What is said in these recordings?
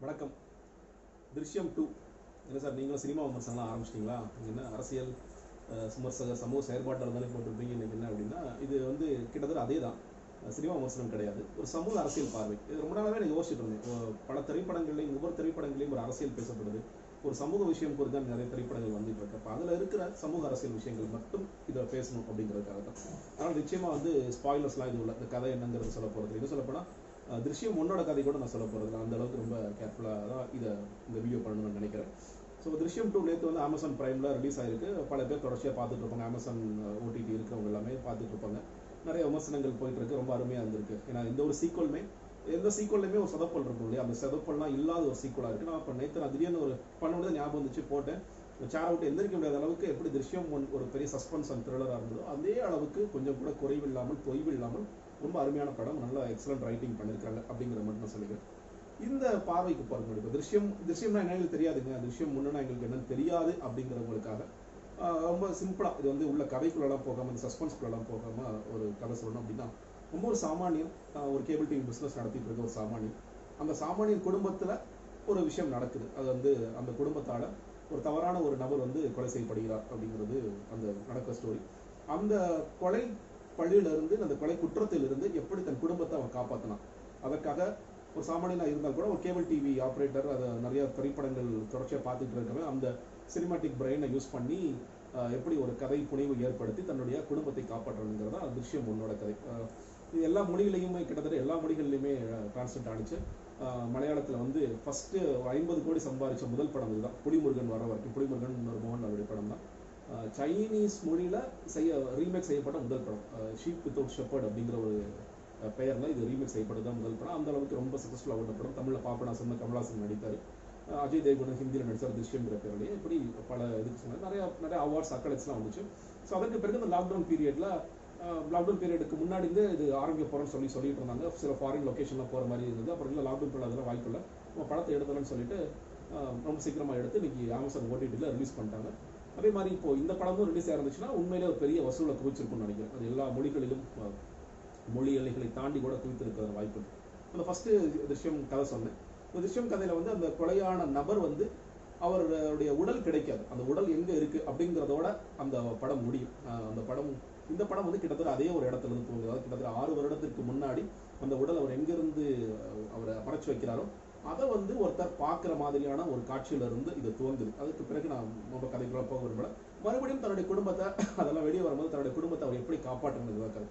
வணக்கம். திருஷ்யம் டூ. என்ன சார் நீங்களும் சினிமா விமர்சனம்லாம் ஆரம்பிச்சிட்டிங்களா? நீங்கள் என்ன அரசியல் அஹ், சமூக செயற்பாட்டாளர் தானே போட்டிருப்பீங்க இன்னைக்கு என்ன அப்படின்னா இது வந்து கிட்டத்தட்ட அதே தான் சினிமா விமர்சனம் கிடையாது. ஒரு சமூக அரசியல் பார்வை. இது ரொம்ப நாளாகவே நான் யோசிச்சுட்டு இருந்தேன். பல திரைப்படங்கள்லையும் ஒவ்வொரு திரைப்படங்களையும் ஒரு அரசியல் பேசப்படுது. ஒரு சமூக விஷயம் குறித்து தான் நிறைய திரைப்படங்கள் வந்துட்டு இருக்கு. அப்போ அதில் இருக்கிற சமூக அரசியல் விஷயங்கள் மட்டும் இதை பேசணும் அப்படிங்கிறதுக்காக தான் அதனால் நிச்சயமாக வந்து ஸ்பாயிலர்ஸ்லாம் இது உள்ள இந்த கதை என்னங்கிறது சொல்ல போகிறது இது சொல்லப்போனால் திருஷ்யம் ஒன்னோட கதை கூட நான் சொல்ல போகிறது அந்த அளவுக்கு ரொம்ப கேர்ஃபுல்லாக தான் இதை இந்த வீடியோ பண்ணணும்னு நினைக்கிறேன். ஸோ திருஷ்யம் டூ நேற்று வந்து அமேசான் ப்ரைமில் ரிலீஸ் ஆயிருக்கு. பல பேர் தொடர்ச்சியாக பார்த்துட்டு இருப்பாங்க. அமேசான் ஓடிடி இருக்கிறவங்க எல்லாமே பார்த்துட்டு இருப்பாங்க. நிறைய விமர்சனங்கள் போயிட்டு இருக்கு. ரொம்ப அருமையாக இருந்திருக்கு. ஏன்னா இந்த ஒரு சீக்வலுமே எந்த சீக்வல்லையுமே ஒரு சதப்பல் இருக்கும் இல்லையா? அந்த சதப்பல்லாம் இல்லாத ஒரு சீக்வலாக இருக்கு. நான் இப்போ நேற்று நான் திடீர்னு ஒரு பண்ணோட ஞாபகம் வந்துச்சு போட்டேன். சேர் விட்டு எந்திரிக்க முடியாத அளவுக்கு எப்படி திருஷ்யம் ஒன் ஒரு பெரிய சஸ்பென்ஸ் அண்ட் த்ரில்லராக இருந்ததோ அதே அளவுக்கு கொஞ்சம் கூட குறைவில்லாமல் தொய்வில்லாமல் ரொம்ப அருமையான படம் நல்லா எக்ஸலண்ட் ரைட்டிங் பண்ணியிருக்காங்க அப்படிங்கிறத மட்டும் நான் சொல்லிக்கிறேன். இந்த பார்வைக்கு பாருங்க இப்போ திருஷ்யம் திருஷ்யம்னா என்ன எங்களுக்கு தெரியாதுங்க. திருஷ்யம் முன்னா எங்களுக்கு என்னன்னு தெரியாது அப்படிங்கிறவங்களுக்காக ரொம்ப சிம்பிளாக இது வந்து உள்ள கதைக்குள்ளெல்லாம் போகாமல் இந்த சஸ்பென்ஸ்குள்ளெல்லாம் போகாமல் ஒரு கதை சொல்லணும் அப்படின்னா ரொம்ப ஒரு சாமானியம் ஒரு கேபிள் டிவி பிஸ்னஸ் நடத்திட்டு இருக்க ஒரு சாமானியம். அந்த சாமானியன் குடும்பத்தில் ஒரு விஷயம் நடக்குது. அது வந்து அந்த குடும்பத்தால் ஒரு தவறான ஒரு நபர் வந்து கொலை செய்யப்படுகிறார் அப்படிங்கிறது அந்த நடக்கிற ஸ்டோரி அந்த கொலை பழியில அந்த கொலை குற்றத்திலிருந்து எப்படி தன் குடும்பத்தை அவன் காப்பாற்றினான் அதற்காக ஒரு சாமானியனாக இருந்தால் கூட ஒரு கேபிள் டிவி ஆப்ரேட்டர் அதை நிறைய திரைப்படங்கள் தொடர்ச்சியாக பார்த்துட்டு இருக்கவன் அந்த சினிமாட்டிக் பிரெயினை யூஸ் பண்ணி எப்படி ஒரு கதை புனைவு ஏற்படுத்தி தன்னுடைய குடும்பத்தை காப்பாற்றணுங்கிறதா அந்த விஷயம் உன்னோட கதை. இது எல்லா மொழிகளையுமே கிட்டத்தட்ட எல்லா மொழிகள்லையுமே டிரான்ஸ்லேட் ஆனிச்சு. மலையாளத்தில் வந்து ஃபஸ்ட்டு ஐம்பது கோடி சம்பாதிச்ச முதல் படம் இதுதான். புலிமுருகன் வர வரைக்கும். புலிமுருகன் ஒரு மோகன் அவருடைய படம் தான் சைனீஸ் மொழியில் செய்ய ரீமேக் செய்யப்பட்ட முதல் படம். ஷீப் வித்தவுட் ஷெப்பர்ட் அப்படிங்கிற ஒரு பெயரில் இது ரீமேக் செய்யப்பட்டது தான் முதல் படம். அந்த அளவுக்கு ரொம்ப சக்ஸஸ்ஃபுல்லாக ஓட்ட படம். தமிழில் பாபநாசன் கமலாசன் நடித்தார். அஜய் தேவ்கன் ஹிந்தியில் நடித்தார் திருஷ்யங்கிற பேரிலேயே. இப்படி பல இதுக்கு சொன்னார் நிறைய நிறைய அவார்ட்ஸ் அக்கடட்ஸ்லாம் வந்துச்சு. ஸோ அதற்கு பிறகு இந்த லாக்டவுன் பீரியடில் லாக்டவுன் பீரியடுக்கு முன்னாடி இருந்து இது ஆரம்பிக்க போகிறோம்னு சொல்லி சொல்லிட்டு இருந்தாங்க. சில ஃபாரின் லொக்கேஷனில் போகிற மாதிரி இருந்தது. அப்புறம் இல்லை லாக்டவுன் பீரியட் அதெல்லாம் வாய்ப்பு இல்லை. நம்ம படத்தை எடுத்தலன்னு சொல்லிட்டு ரொம்ப சீக்கிரமாக எடுத்து இன்னைக்கு அமேசான் ஓடிடியில் ரிலீஸ் பண்ணிட்டாங்க. அதே மாதிரி இப்போ இந்த படமும் ரிலீஸ் ஆயிருந்துச்சுன்னா உண்மையிலே ஒரு பெரிய வசூலை குவிச்சிருக்கும்னு நினைக்கிறேன். அது எல்லா மொழிகளிலும் மொழி எல்லைகளை தாண்டி கூட குவித்திருக்கிற வாய்ப்பு இருக்கு. அந்த ஃபர்ஸ்ட் திருஷ்யம் கதை சொன்னேன். இந்த திருஷ்யம் கதையில வந்து அந்த கொலையான நபர் வந்து அவருடைய உடல் கிடைக்காது. அந்த உடல் எங்க இருக்கு அப்படிங்கிறதோட அந்த படம் முடியும். அந்த படம் இந்த படம் வந்து கிட்டத்தட்ட அதே ஒரு இடத்துல இருந்து போகுது. அதாவது கிட்டத்தட்ட ஆறு வருடத்திற்கு முன்னாடி அந்த உடல் அவர் எங்கிருந்து அவரை மறைச்சு வைக்கிறாரோ அதை வந்து ஒருத்தர் பார்க்குற மாதிரியான ஒரு காட்சியில இருந்து இது துவங்குது. அதுக்கு பிறகு நான் ரொம்ப கதைக்குள்ள போக விரும்பல. மறுபடியும் தன்னுடைய குடும்பத்தை அதெல்லாம் வெளியே வரும்போது தன்னுடைய குடும்பத்தை அவர் எப்படி காப்பாற்றணும் கதை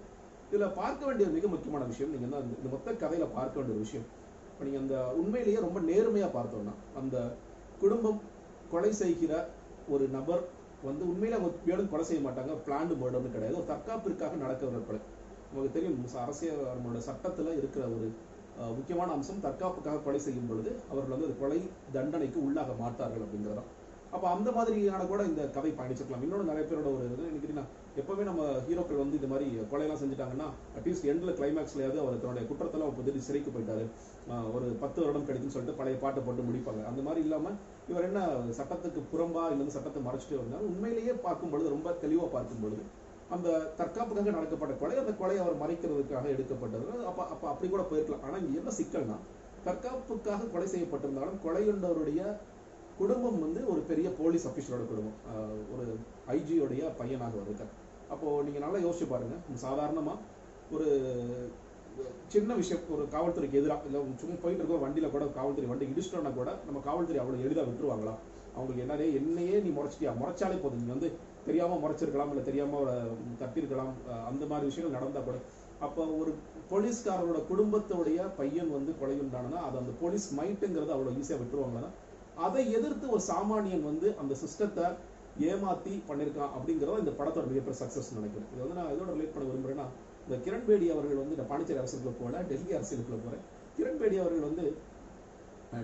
இதுல பார்க்க வேண்டிய மிக முக்கியமான விஷயம் நீங்க என்ன இந்த மொத்த கதையில பார்க்க வேண்டிய விஷயம். இப்போ நீங்க அந்த உண்மையிலேயே ரொம்ப நேர்மையா பார்த்தோம்னா அந்த குடும்பம் கொலை செய்கிற ஒரு நபர் வந்து உண்மையில அவங்க மேலும் கொலை செய்ய மாட்டாங்க பிளான்டு மர்டர்னு கிடையாது. ஒரு தற்காப்பிற்காக நடக்கிற ஒரு கொலை. நமக்கு தெரியும் அரசியல் நம்மளோட சட்டத்துல இருக்கிற ஒரு முக்கியமான அம்சம் தற்காப்புக்காக கொலை செய்யும் பொழுது அவர்கள் வந்து அது கொலை தண்டனைக்கு உள்ளாக மாட்டார்கள் அப்படிங்கிறதான் அப்போ அந்த மாதிரியான கூட இந்த கதை பயணிச்சிருக்கலாம். இன்னொன்று நிறைய பேரோட ஒரு இது நினைக்கிறீங்கன்னா எப்பவுமே நம்ம ஹீரோக்கள் வந்து இந்த மாதிரி கொலையெல்லாம் செஞ்சுட்டாங்கன்னா அட்லீஸ்ட் எண்டில் கிளைமேக்ஸ்லையாவது அவர் தன்னுடைய குற்றத்தெல்லாம் இப்போ சிறைக்கு போயிட்டாரு. ஒரு பத்து வருடம் கிடைக்குன்னு சொல்லிட்டு பழைய பாட்டை போட்டு முடிப்பாங்க. அந்த மாதிரி இல்லாமல் இவர் என்ன சட்டத்துக்கு புறம்பா இல்லைன்னு சட்டத்தை மறைச்சிட்டு வந்தாலும் உண்மையிலேயே பார்க்கும் பொழுது ரொம்ப தெளிவாக பார்க்கும் பொழுது அந்த தற்காப்புக்காக நடக்கப்பட்ட கொலை அந்த கொலை அவர் மறைக்கிறதுக்காக எடுக்கப்பட்டது. அப்ப அப்ப அப்படி கூட போயிருக்கலாம். ஆனா இங்க என்ன சிக்கல்னா தற்காப்புக்காக கொலை செய்யப்பட்டிருந்தாலும் கொலையுண்டவருடைய குடும்பம் வந்து ஒரு பெரிய போலீஸ் அபிஷியலோட குடும்பம். ஒரு ஐஜியோடைய பையனாக இருக்கார் அப்போ நீங்க நல்லா யோசிச்சு பாருங்க. சாதாரணமா ஒரு சின்ன விஷயம். ஒரு காவல்துறைக்கு எதிராக இல்லை சும்மா போயிட்டு இருக்க வண்டியில கூட காவல்துறை வண்டி இடிச்சிட்டோன்னா கூட நம்ம காவல்துறை அவ்வளவு எளிதாக விட்டுருவாங்களா? அவங்களுக்கு என்னதே என்னையே நீ முறைச்சிட்டியா? முறைச்சாலே போதும். நீ வந்து தெரியாம முறைச்சிருக்கலாம் இல்லை தெரியாம ஒரு தட்டிருக்கலாம் அந்த மாதிரி விஷயங்கள் நடந்தா கூட. அப்போ ஒரு போலீஸ்காரரோட குடும்பத்தோடைய பையன் வந்து கொலை உண்டானா அது அந்த போலீஸ் மைட்டுங்கிறது அவ்வளோ ஈஸியாக விட்டுருவாங்கன்னா அதை எதிர்த்து ஒரு சாமானியன் வந்து அந்த சிஸ்டத்தை ஏமாத்தி பண்ணியிருக்கான் அப்படிங்கிறத இந்த படத்தோட மிகப்பெரிய சக்ஸஸ் நினைக்கிறேன். இது வந்து நான் இதோட ரிலேட் பண்ண விரும்புகிறேன்னா இந்த கிரண் பேடி அவர்கள் வந்து இந்த பாண்டிச்சேரி அரசுக்குள்ள போகல டெல்லி அரசியலுக்குள்ள போகிறேன் கிரண் பேடி அவர்கள் வந்து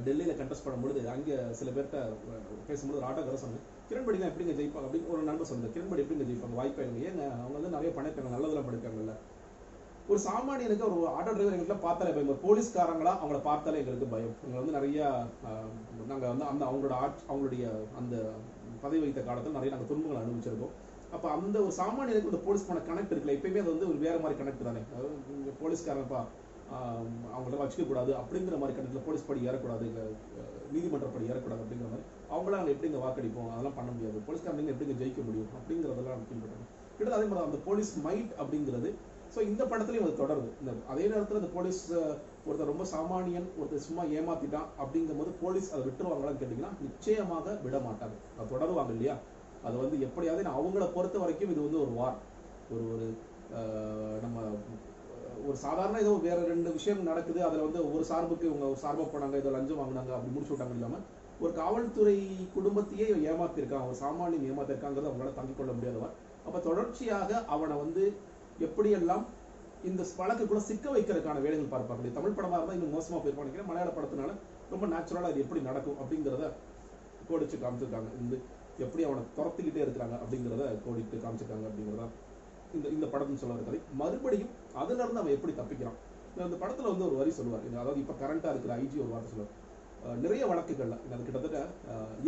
டெல்லியில கண்டெஸ்ட் பண்ணும்பொழுது அங்கே சில பேர்கிட்ட பேசும்போது ஒரு ஆட்டோக்கார சொன்னேன். கிரண்பேடி தான் எப்படிங்க ஜெயிப்பாங்க அப்படின்னு ஒரு நண்பர் சொன்னார். கிரண்படி எப்படிங்க ஜெயிப்பாங்க? வாய்ப்பே இல்லை ஏன்னா அவங்க வந்து நிறைய பண்ணிருக்காங்க நல்லதெல்லாம் பண்ணிருக்காங்கல்ல ஒரு சாமானியனுக்கு ஒரு ஆட்டோ டிரைவர் எங்கள்கிட்ட பார்த்தாலே பயம் போலீஸ்காரங்களா அவங்கள பார்த்தாலே எங்களுக்கு பயம். இவங்க வந்து நிறைய நாங்கள் நாங்க வந்து அந்த அவங்களோட ஆட் அவங்களுடைய அந்த பதவி வைத்த காலத்தில் நிறைய நாங்கள் துன்பங்களை அனுபவிச்சிருக்கோம். அப்ப அந்த ஒரு சாமானியனுக்கு இந்த போலீஸ் கனெக்ட் இருக்குல்ல. எப்பயுமே அது வந்து ஒரு வேற மாதிரி கனெக்ட் தானே. போலீஸ்காரன் இங்க அவங்கள வச்சுக்க கூடாது அப்படிங்கிற மாதிரி கட்டத்தில் போலீஸ் படி ஏறக்கூடாது. இங்கே நீதிமன்ற படி ஏறக்கூடாது அப்படிங்கிற மாதிரி அவங்களாம் நாங்கள் எப்படிங்க வாக்களிப்போம்? அதெல்லாம் பண்ண முடியாது. போலீஸ்காரங்க எப்படிங்க ஜெயிக்க முடியும்? அப்படிங்கிறதெல்லாம் பின்பற்றாங்க கிட்ட அதே மாதிரி அந்த போலீஸ் மைட் அப்படிங்கிறது. ஸோ இந்த படத்துலையும் அது தொடருது. இந்த அதே நேரத்தில் இந்த போலீஸ் ஒருத்தர் ரொம்ப சாமானியன் ஒருத்தர் சும்மா ஏமாத்திட்டான் அப்படிங்கும்போது போலீஸ் அதை விட்டுருவாங்களான்னு கேட்டிங்கன்னா நிச்சயமாக விட மாட்டாங்க. அது தொடருவாங்க இல்லையா? அது வந்து எப்படியாவது அவங்கள பொறுத்த வரைக்கும் இது வந்து ஒரு வார் ஒரு ஒரு நம்ம ஒரு சாதாரண ஏதோ வேற ரெண்டு விஷயம் நடக்குது அதுல வந்து ஒரு சார்புக்கு இவங்க ஒரு சார்பை போனாங்க ஏதோ லஞ்சம் வாங்கினாங்க அப்படி முடிச்சு விட்டாங்க இல்லாம ஒரு காவல்துறை குடும்பத்தையே ஏமாத்திருக்கான் ஒரு சாமானியம் ஏமாத்திருக்காங்கிறது அவங்களால தாங்கிக் கொள்ள முடியாதவன் அப்ப தொடர்ச்சியாக அவனை வந்து எப்படியெல்லாம் இந்த வழக்குக்குள்ள சிக்க வைக்கிறதுக்கான வேலைகள் பார்ப்பாங்க. தமிழ் படமா இருந்தா இன்னும் மோசமா போயிருப்பான் நினைக்கிறேன். மலையாள படத்தினால ரொம்ப நேச்சுரலா அது எப்படி நடக்கும் அப்படிங்கிறத கோடிச்சு காமிச்சிருக்காங்க. இந்த எப்படி அவனை துரத்திக்கிட்டே இருக்கிறாங்க அப்படிங்கிறத கோடிட்டு காமிச்சிருக்காங்க அப்படிங்கிறதான் இந்த இந்த படம் சொல்ல கதை. மறுபடியும் அதுல இருந்து அவன் எப்படி தப்பிக்கிறான்? அந்த படத்துல வந்து ஒரு வரி சொல்லுவார். அதாவது இப்ப கரண்டா இருக்கிற ஐஜி ஒரு வார்த்தை சொல்லுவார். நிறைய வழக்குகள்ல அது கிட்டத்தட்ட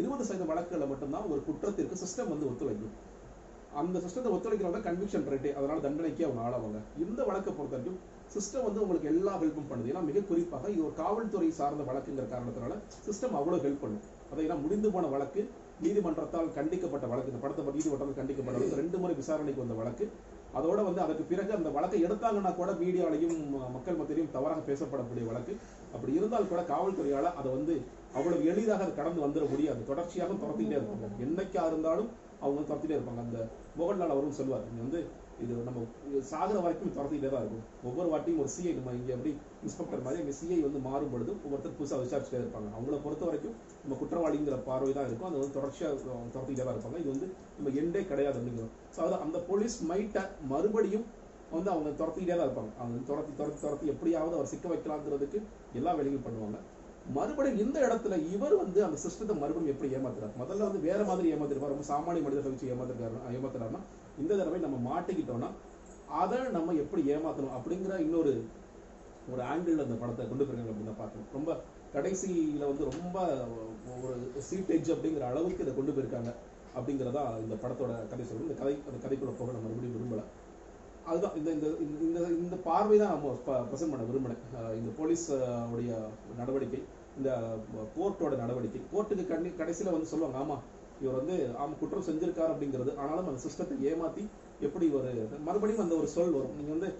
இருபது சதவீத வழக்குகள்ல மட்டும்தான் ஒரு குற்றத்திற்கு சிஸ்டம் வந்து ஒத்துழைக்கும். அந்த சிஸ்டத்தை ஒத்துழைக்கிறவங்க கன்விக்ஷன் ரேட்டு அதனால தண்டனைக்கே அவங்க ஆளாவாங்க. இந்த வழக்கை பொறுத்த வரைக்கும் சிஸ்டம் வந்து உங்களுக்கு எல்லா ஹெல்ப்பும் பண்ணுது. ஏன்னா மிக குறிப்பாக இது ஒரு காவல்துறை சார்ந்த வழக்குங்கிற காரணத்தினால சிஸ்டம் அவ்வளோ ஹெல்ப் பண்ணும். அதை ஏன்னா முடிந்து போன வழக்கு நீதிமன்றத்தால் கண்டிக்கப்பட்ட வழக்கு இந்த படத்தை பத்தி நீதிமன்றத்தால் கண்டிக்கப்பட்ட வழக்கு ரெண்டு முறை விசாரணைக்கு வந்த வழக்கு. அதோட வந்து அதுக்கு பிறகு அந்த வழக்கை எடுத்தாங்கன்னா கூட மீடியாலையும் மக்கள் மத்தியிலையும் தவறாக பேசப்படக்கூடிய வழக்கு. அப்படி இருந்தால் கூட காவல்துறையால் அதை வந்து அவ்வளவு எளிதாக அது கடந்து வந்துட முடியாது. தொடர்ச்சியாக துரத்திட்டே இருப்பாங்க. என்னைக்கா இருந்தாலும் அவங்க வந்து துரத்திட்டே இருப்பாங்க. அந்த மோகன்லால் அவரும் சொல்லுவார். இங்கே வந்து இது நம்ம சாகிற வரைக்கும் துரத்திட்டே தான் இருக்கும். ஒவ்வொரு வாட்டியும் ஒரு சிஐ நம்ம இங்கே எப்படி இன்ஸ்பெக்டர் மாதிரி இங்க சிஐ வந்து மாறும் பொழுது ஒவ்வொருத்தர் புதுசாக விசாரிச்சுட்டே இருப்பாங்க. அவங்கள பொறுத்த வரைக்கும் நம்ம குற்றவாளிங்கிற பார்வை தான் இருக்கும். அது வந்து தொடர்ச்சியாக துரத்திட்டே தான் இருப்பாங்க. இது வந்து நம்ம எண்டே கிடையாது அப்படிங்கிறோம் ஸோ அது அந்த போலீஸ் மைட்டை மறுபடியும் வந்து அவங்க துரத்திக்கிட்டே தான் இருப்பாங்க. அவங்க துரத்தி துரத்தி துரத்தி எப்படியாவது அவர் சிக்க வைக்கலாங்கிறதுக்கு எல்லா வேலைகளும் பண்ணுவாங்க. மறுபடியும் இந்த இடத்துல இவர் வந்து அந்த சிஸ்டத்தை மறுபடியும் எப்படி ஏமாத்துறாரு? முதல்ல வந்து வேற மாதிரி ஏமாத்திருப்பார். ரொம்ப சாமானிய மனிதர்களை வச்சு ஏமாத்திருக்காரு. ஏமாத்துறாருன்னா இந்த தடவை நம்ம மாட்டிக்கிட்டோம்னா அதை நம்ம எப்படி ஏமாத்தணும் அப்படிங்கிற இன்னொரு ஒரு ஆங்கிள் அந்த படத்தை கொண்டு போயிருக்காங்க அப்படின்னு பார்க்கணும் ரொம்ப கடைசியில வந்து ரொம்ப ஒரு சீட் எட்ஜ் அப்படிங்கிற அளவுக்கு இதை கொண்டு போயிருக்காங்க அப்படிங்கிறதா இந்த படத்தோட கதை சொல்லுங்க இந்த கதை அந்த கதைக்குள்ள போக நம்ம மறுபடியும் விரும்பலை. அதுதான் இந்த இந்த இந்த- இந்த இந்த பார்வை தான் நம்ம ப்ரெசென்ட் பண்ண விரும்பினேன் இந்த போலீஸ் உடைய நடவடிக்கை இந்த கோர்ட்டோட நடவடிக்கை. கோர்ட்டுக்கு கண்ணி கடைசியில் வந்து சொல்லுவாங்க ஆமாம் இவர் வந்து ஆமாம் குற்றம் செஞ்சிருக்கார் அப்படிங்கிறது. ஆனாலும் அந்த சிஸ்டத்தை ஏமாற்றி எப்படி ஒரு மறுபடியும் அந்த ஒரு சொல் வரும். நீங்கள் வந்து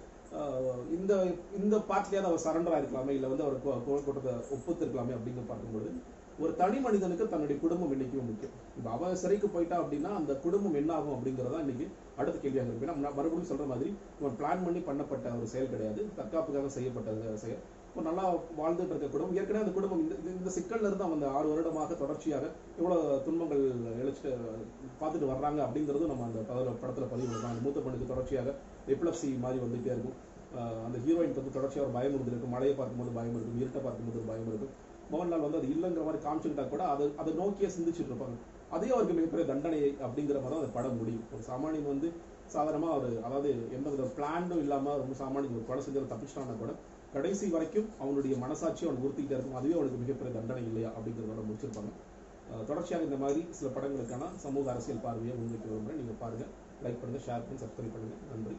இந்த இந்த பார்ட்லேயாவது அவர் சரண்டர் ஆயிருக்கலாமே இல்லை வந்து அவர் கோ கு- குற்றத்தை ஒப்புத்திருக்கலாமே அப்படிங்கிற பார்க்கும்போது ஒரு தனி மனிதனுக்கு தன்னுடைய குடும்பம் இன்னைக்கு முக்கியம். இப்ப அவ சிறைக்கு போயிட்டா அப்படின்னா அந்த குடும்பம் என்ன ஆகும் அப்படிங்கிறதா இன்னைக்கு அடுத்த கேள்வியாக இருக்கு ஏன்னா நான் மறுபடியும் சொல்ற மாதிரி இவன் பிளான் பண்ணி பண்ணப்பட்ட ஒரு செயல் கிடையாது. தற்காப்புக்காக செய்யப்பட்ட செயல். இப்போ நல்லா வாழ்ந்துட்டு இருக்க குடும்பம். ஏற்கனவே அந்த குடும்பம் இந்த இந்த- சிக்கல்ல இருந்து அவங்க அந்த ஆறு வருடமாக தொடர்ச்சியாக எவ்வளவு துன்பங்கள் இழைச்சிட்டு பார்த்துட்டு வர்றாங்க அப்படிங்கிறதும் நம்ம அந்த படத்துல பதிவு பண்ணலாம் அந்த மூத்த பண்ணுக்கு தொடர்ச்சியாக எப்ளப்சி மாதிரி வந்துட்டே இருக்கும். அந்த ஹீரோயினுக்கு வந்து தொடர்ச்சியாக ஒரு பயம் இருந்திருக்கும். மழையை பார்க்கும்போது பயம் இருக்கும். இருட்டை பார்க்கும்போது ஒரு பயம் இருக்கும். மோகன்லால் வந்து அது இல்லைங்கிற மாதிரி காமிச்சுக்கிட்டா கூட அது அதை நோக்கியே சிந்திச்சுட்டு இருப்பாங்க. அதே அவருக்கு மிகப்பெரிய தண்டனை அப்படிங்கிற மாதிரி தான் அந்த படம் முடியும். ஒரு சாமானியன் வந்து சாதாரணமாக அவர் அதாவது எந்த வித பிளானும் இல்லாமல் ரொம்ப சாமானியன் ஒரு கொலை செஞ்சதை தப்பிச்சிட்டான்னா கூட கடைசி வரைக்கும் அவனுடைய மனசாட்சி அவன் உறுத்திக்கிட்டே இருக்கும். அதுவே அவனுக்கு மிகப்பெரிய தண்டனை இல்லையா அப்படிங்கிறதோட முடிச்சிருப்பாங்க. தொடர்ச்சியாக இந்த மாதிரி சில படங்களுக்கான சமூக அரசியல் பார்வையை முன்வைக்க விரும்புகிறேன். நீங்கள் பாருங்கள் லைக் பண்ணுங்கள் ஷேர் பண்ணி சப்ஸ்கிரைப் பண்ணுங்கள் நன்றி.